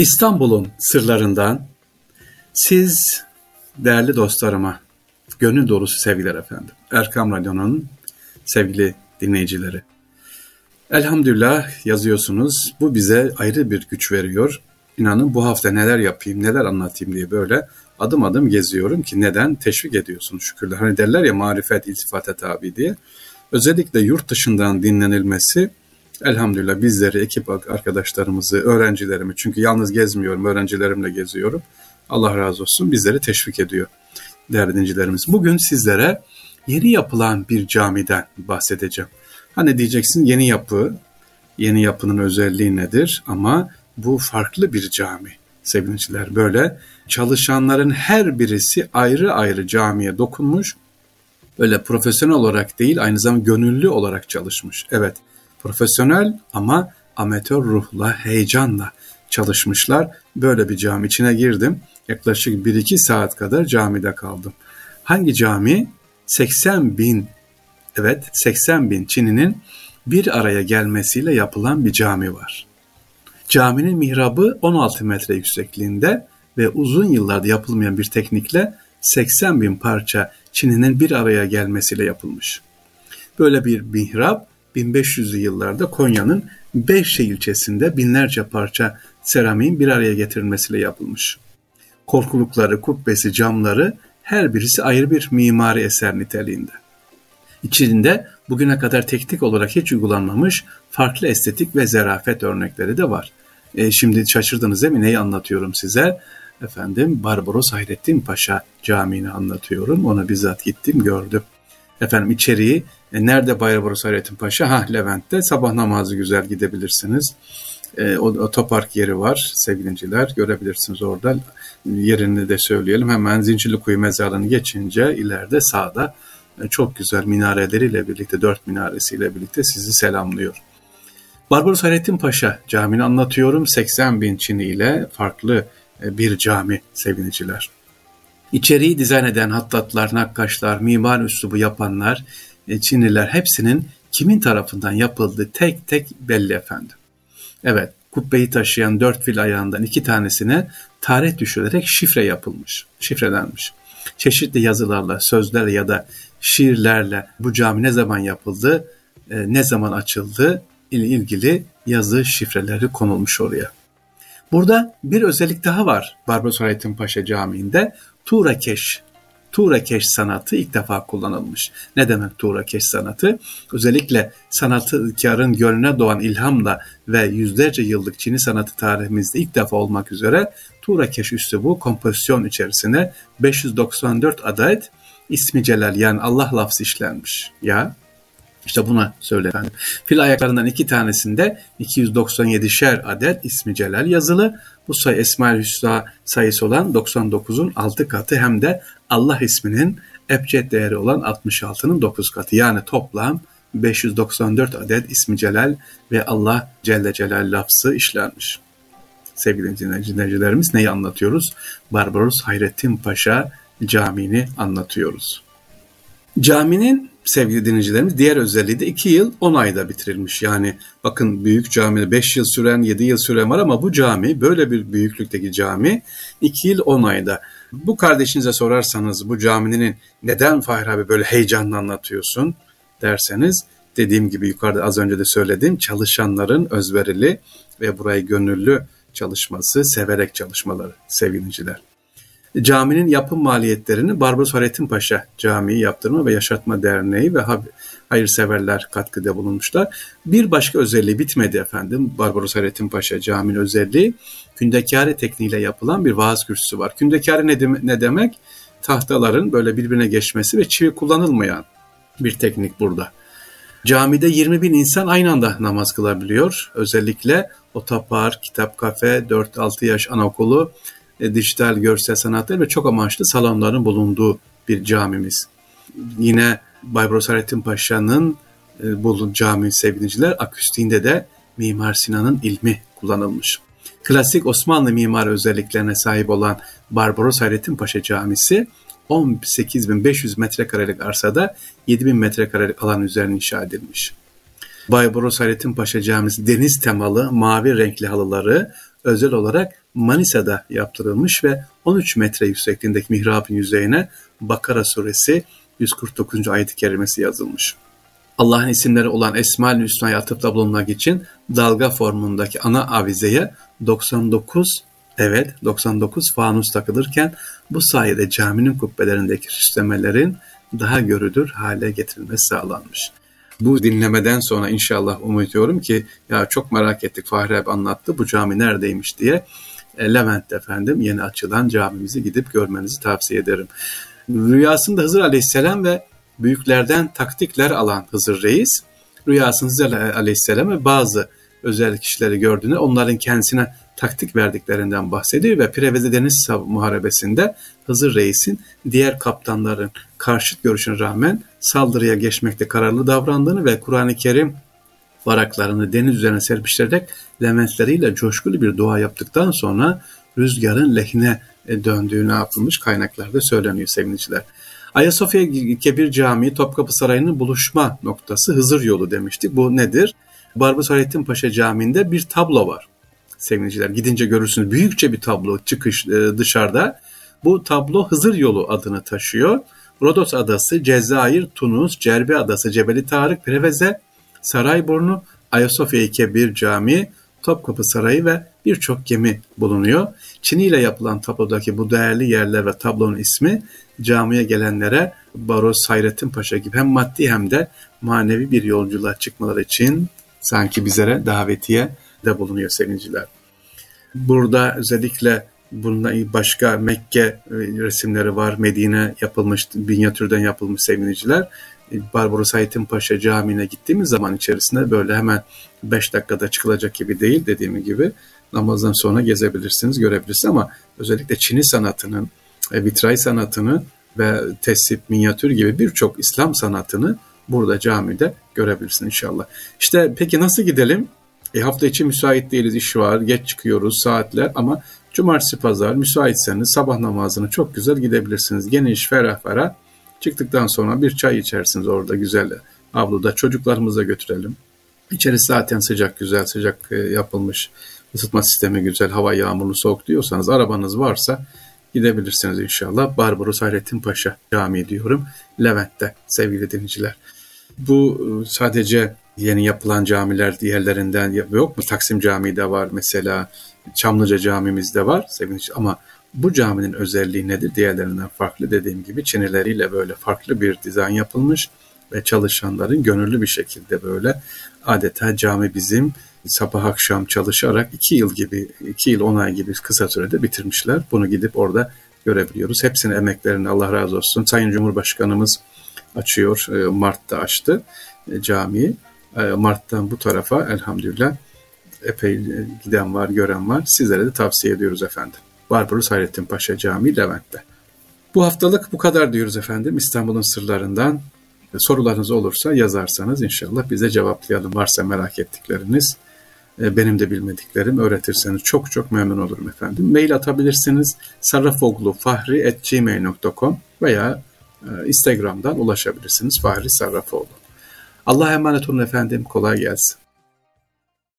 İstanbul'un sırlarından siz değerli dostlarıma gönül dolusu sevgiler efendim. Erkam Radyo'nun sevgili dinleyicileri. Elhamdülillah yazıyorsunuz. Bu bize ayrı bir güç veriyor. İnanın bu hafta neler yapayım, neler anlatayım diye böyle adım adım geziyorum ki neden? Teşvik ediyorsunuz şükürler. Hani derler ya marifet iltifata tabi diye. Özellikle yurt dışından dinlenilmesi elhamdülillah bizleri, ekip arkadaşlarımızı, öğrencilerimi çünkü yalnız gezmiyorum, öğrencilerimle geziyorum. Allah razı olsun bizleri teşvik ediyor değerli dincilerimiz. Bugün sizlere yeni yapılan bir camiden bahsedeceğim. Hani diyeceksin yeni yapı, yeni yapının özelliği nedir? Ama bu farklı bir cami sevgiliciler. Böyle çalışanların her birisi ayrı ayrı camiye dokunmuş. Öyle profesyonel olarak değil aynı zamanda gönüllü olarak çalışmış. Evet profesyonel ama amatör ruhla, heyecanla çalışmışlar. Böyle bir cami içine girdim. Yaklaşık 1-2 saat kadar camide kaldım. Hangi cami? 80 bin, evet 80 bin Çin'inin bir araya gelmesiyle yapılan bir cami var. Caminin mihrabı 16 metre yüksekliğinde ve uzun yıllarda yapılmayan bir teknikle 80 bin parça Çin'inin bir araya gelmesiyle yapılmış. Böyle bir mihrap 1500'lü yıllarda Konya'nın Beyşe ilçesinde binlerce parça seramiğin bir araya getirilmesiyle yapılmış. Korkulukları, kubbesi, camları her birisi ayrı bir mimari eser niteliğinde. İçinde bugüne kadar teknik olarak hiç uygulanmamış farklı estetik ve zerafet örnekleri de var. E, şimdi şaşırdınız değil mi? Neyi anlatıyorum size? Efendim Barbaros Hayrettin Paşa Camii'ni anlatıyorum. Ona bizzat gittim gördüm. Efendim içeriği e, nerede Barbaros Hayrettin Paşa? Ha Levent'te sabah namazı güzel gidebilirsiniz. E, o, otopark yeri var sevgilinciler görebilirsiniz orada. Yerini de söyleyelim. Hemen Zincirlikuyu mezarlığını geçince ileride sağda e, çok güzel minareleriyle birlikte, dört minaresiyle birlikte sizi selamlıyor. Barbaros Hayrettin Paşa camini anlatıyorum. 80 bin Çini ile farklı e, bir cami sevgiliciler. İçeriği dizayn eden hattatlar, nakkaşlar, mimar üslubu yapanlar, e, Çinliler hepsinin kimin tarafından yapıldığı tek tek belli efendim. Evet, kubbeyi taşıyan dört fil ayağından iki tanesine tarih düşürerek şifre yapılmış, şifrelenmiş. Çeşitli yazılarla, sözlerle ya da şiirlerle bu cami ne zaman yapıldı, e, ne zaman açıldı ile ilgili yazı şifreleri konulmuş oraya. Burada bir özellik daha var Barbaros Hayrettin Paşa Camii'nde. Tuğrakeş, Tuğrakeş sanatı ilk defa kullanılmış. Ne demek Tuğrakeş sanatı? Özellikle sanatkarın gönlüne doğan ilhamla ve yüzlerce yıllık Çin'i sanatı tarihimizde ilk defa olmak üzere Tuğrakeş üslubu kompozisyon içerisine 594 adet ismi celal yani Allah lafzı işlenmiş. Ya işte buna söyle efendim. Fil ayaklarından iki tanesinde 297'şer adet ismi celal yazılı. Bu sayı Esma-ül Hüsna sayısı olan 99'un 6 katı hem de Allah isminin ebced değeri olan 66'nın 9 katı. Yani toplam 594 adet ismi celal ve Allah Celle Celal lafzı işlenmiş. Sevgili dinleyicilerimiz neyi anlatıyoruz? Barbaros Hayrettin Paşa Camii'ni anlatıyoruz. Caminin sevgili dinleyicilerimiz diğer özelliği de 2 yıl 10 ayda bitirilmiş. Yani bakın büyük camide 5 yıl süren 7 yıl süren var ama bu cami böyle bir büyüklükteki cami 2 yıl 10 ayda. Bu kardeşinize sorarsanız bu caminin neden Fahir abi böyle heyecanla anlatıyorsun derseniz dediğim gibi yukarıda az önce de söylediğim çalışanların özverili ve burayı gönüllü çalışması, severek çalışmaları sevgiliciler caminin yapım maliyetlerini Barbaros Hayrettin Paşa Camii Yaptırma ve Yaşatma Derneği ve hayırseverler katkıda bulunmuşlar. Bir başka özelliği bitmedi efendim. Barbaros Hayrettin Paşa Camii'nin özelliği kündekâre tekniğiyle yapılan bir vaaz kürsüsü var. Kündekâre ne, de- ne demek? Tahtaların böyle birbirine geçmesi ve çivi kullanılmayan bir teknik burada. Camide 20 bin insan aynı anda namaz kılabiliyor. Özellikle otopark, kitap kafe, 4-6 yaş anaokulu, e, dijital görsel sanatlar ve çok amaçlı salonların bulunduğu bir camimiz. Yine Baybros Hayrettin Paşa'nın e, bulun cami sevgiliciler akustiğinde de Mimar Sinan'ın ilmi kullanılmış. Klasik Osmanlı mimar özelliklerine sahip olan Barbaros Hayrettin Paşa Camisi 18.500 metrekarelik arsada 7.000 metrekarelik alan üzerine inşa edilmiş. Bayboros Hayrettin Paşa Camisi deniz temalı mavi renkli halıları özel olarak Manisa'da yaptırılmış ve 13 metre yüksekliğindeki mihrabın yüzeyine Bakara suresi 149. ayet-i kerimesi yazılmış. Allah'ın isimleri olan Esma-ül Hüsna'ya atıfta bulunmak için dalga formundaki ana avizeye 99 evet 99 fanus takılırken bu sayede caminin kubbelerindeki süslemelerin daha görülür hale getirilmesi sağlanmış. Bu dinlemeden sonra inşallah umuyorum ki ya çok merak ettik Fahri abi anlattı bu cami neredeymiş diye. E, Levent efendim yeni açılan camimizi gidip görmenizi tavsiye ederim. Rüyasında Hızır Aleyhisselam ve büyüklerden taktikler alan Hızır Reis, rüyasında Hızır Aleyhisselam ve bazı özel kişileri gördüğünde onların kendisine taktik verdiklerinden bahsediyor ve Preveze Deniz Muharebesi'nde Hızır Reis'in diğer kaptanların karşıt görüşüne rağmen saldırıya geçmekte kararlı davrandığını ve Kur'an-ı Kerim varaklarını deniz üzerine serpiştirerek lementleriyle coşkulu bir dua yaptıktan sonra rüzgarın lehine döndüğünü yapılmış kaynaklarda söyleniyor sevgiliciler. Ayasofya Kebir Camii Topkapı Sarayı'nın buluşma noktası Hızır yolu demiştik. Bu nedir? Barbus Hayrettin Paşa Camii'nde bir tablo var sevgiliciler. Gidince görürsünüz büyükçe bir tablo çıkış e, dışarıda. Bu tablo Hızır yolu adını taşıyor. Rodos Adası, Cezayir, Tunus, Cerbe Adası, Cebeli Tarık, Preveze, Sarayburnu, Ayasofya Kebir Camii, Topkapı Sarayı ve birçok gemi bulunuyor. Çini ile yapılan tablodaki bu değerli yerler ve tablonun ismi camiye gelenlere Baros Hayrettin Paşa gibi hem maddi hem de manevi bir yolculuğa çıkmaları için sanki bizlere davetiye de bulunuyor sevinciler. Burada özellikle bundan başka Mekke e, resimleri var. Medine yapılmış, minyatürden yapılmış seviniciler. E, Barbaros Hayrettin Paşa Camii'ne gittiğimiz zaman içerisinde böyle hemen 5 dakikada çıkılacak gibi değil dediğim gibi namazdan sonra gezebilirsiniz, görebilirsiniz ama özellikle Çin'i sanatının, e, vitray sanatını ve tesip, minyatür gibi birçok İslam sanatını burada camide görebilirsin inşallah. İşte peki nasıl gidelim? E, hafta içi müsait değiliz, iş var, geç çıkıyoruz saatler ama cumartesi pazar müsaitseniz sabah namazını çok güzel gidebilirsiniz. Geniş, ferah ferah. Çıktıktan sonra bir çay içersiniz orada güzel avluda. Çocuklarımıza götürelim. İçerisi zaten sıcak, güzel, sıcak e, yapılmış. Isıtma sistemi güzel, hava yağmurlu, soğuk diyorsanız arabanız varsa gidebilirsiniz inşallah. Barbaros Hayrettin Paşa Camii diyorum. Levent'te sevgili dinleyiciler. Bu e, sadece yeni yapılan camiler diğerlerinden yok mu? Taksim Camii de var mesela. Çamlıca Camimizde var sevinç ama bu caminin özelliği nedir? Diğerlerinden farklı dediğim gibi çinileriyle böyle farklı bir dizayn yapılmış ve çalışanların gönüllü bir şekilde böyle adeta cami bizim sabah akşam çalışarak iki yıl gibi, iki yıl on ay gibi kısa sürede bitirmişler. Bunu gidip orada görebiliyoruz. Hepsinin emeklerini Allah razı olsun. Sayın Cumhurbaşkanımız açıyor. E, Mart'ta açtı e, camiyi. E, Mart'tan bu tarafa elhamdülillah epey giden var, gören var. Sizlere de tavsiye ediyoruz efendim. Barbaros Hayrettin Paşa Camii Levent'te. Bu haftalık bu kadar diyoruz efendim İstanbul'un sırlarından. Sorularınız olursa yazarsanız inşallah bize cevaplayalım. Varsa merak ettikleriniz, benim de bilmediklerim öğretirseniz çok çok memnun olurum efendim. Mail atabilirsiniz sarrafoglufahri.gmail.com veya Instagram'dan ulaşabilirsiniz Fahri Sarrafoğlu. Allah'a emanet olun efendim. Kolay gelsin.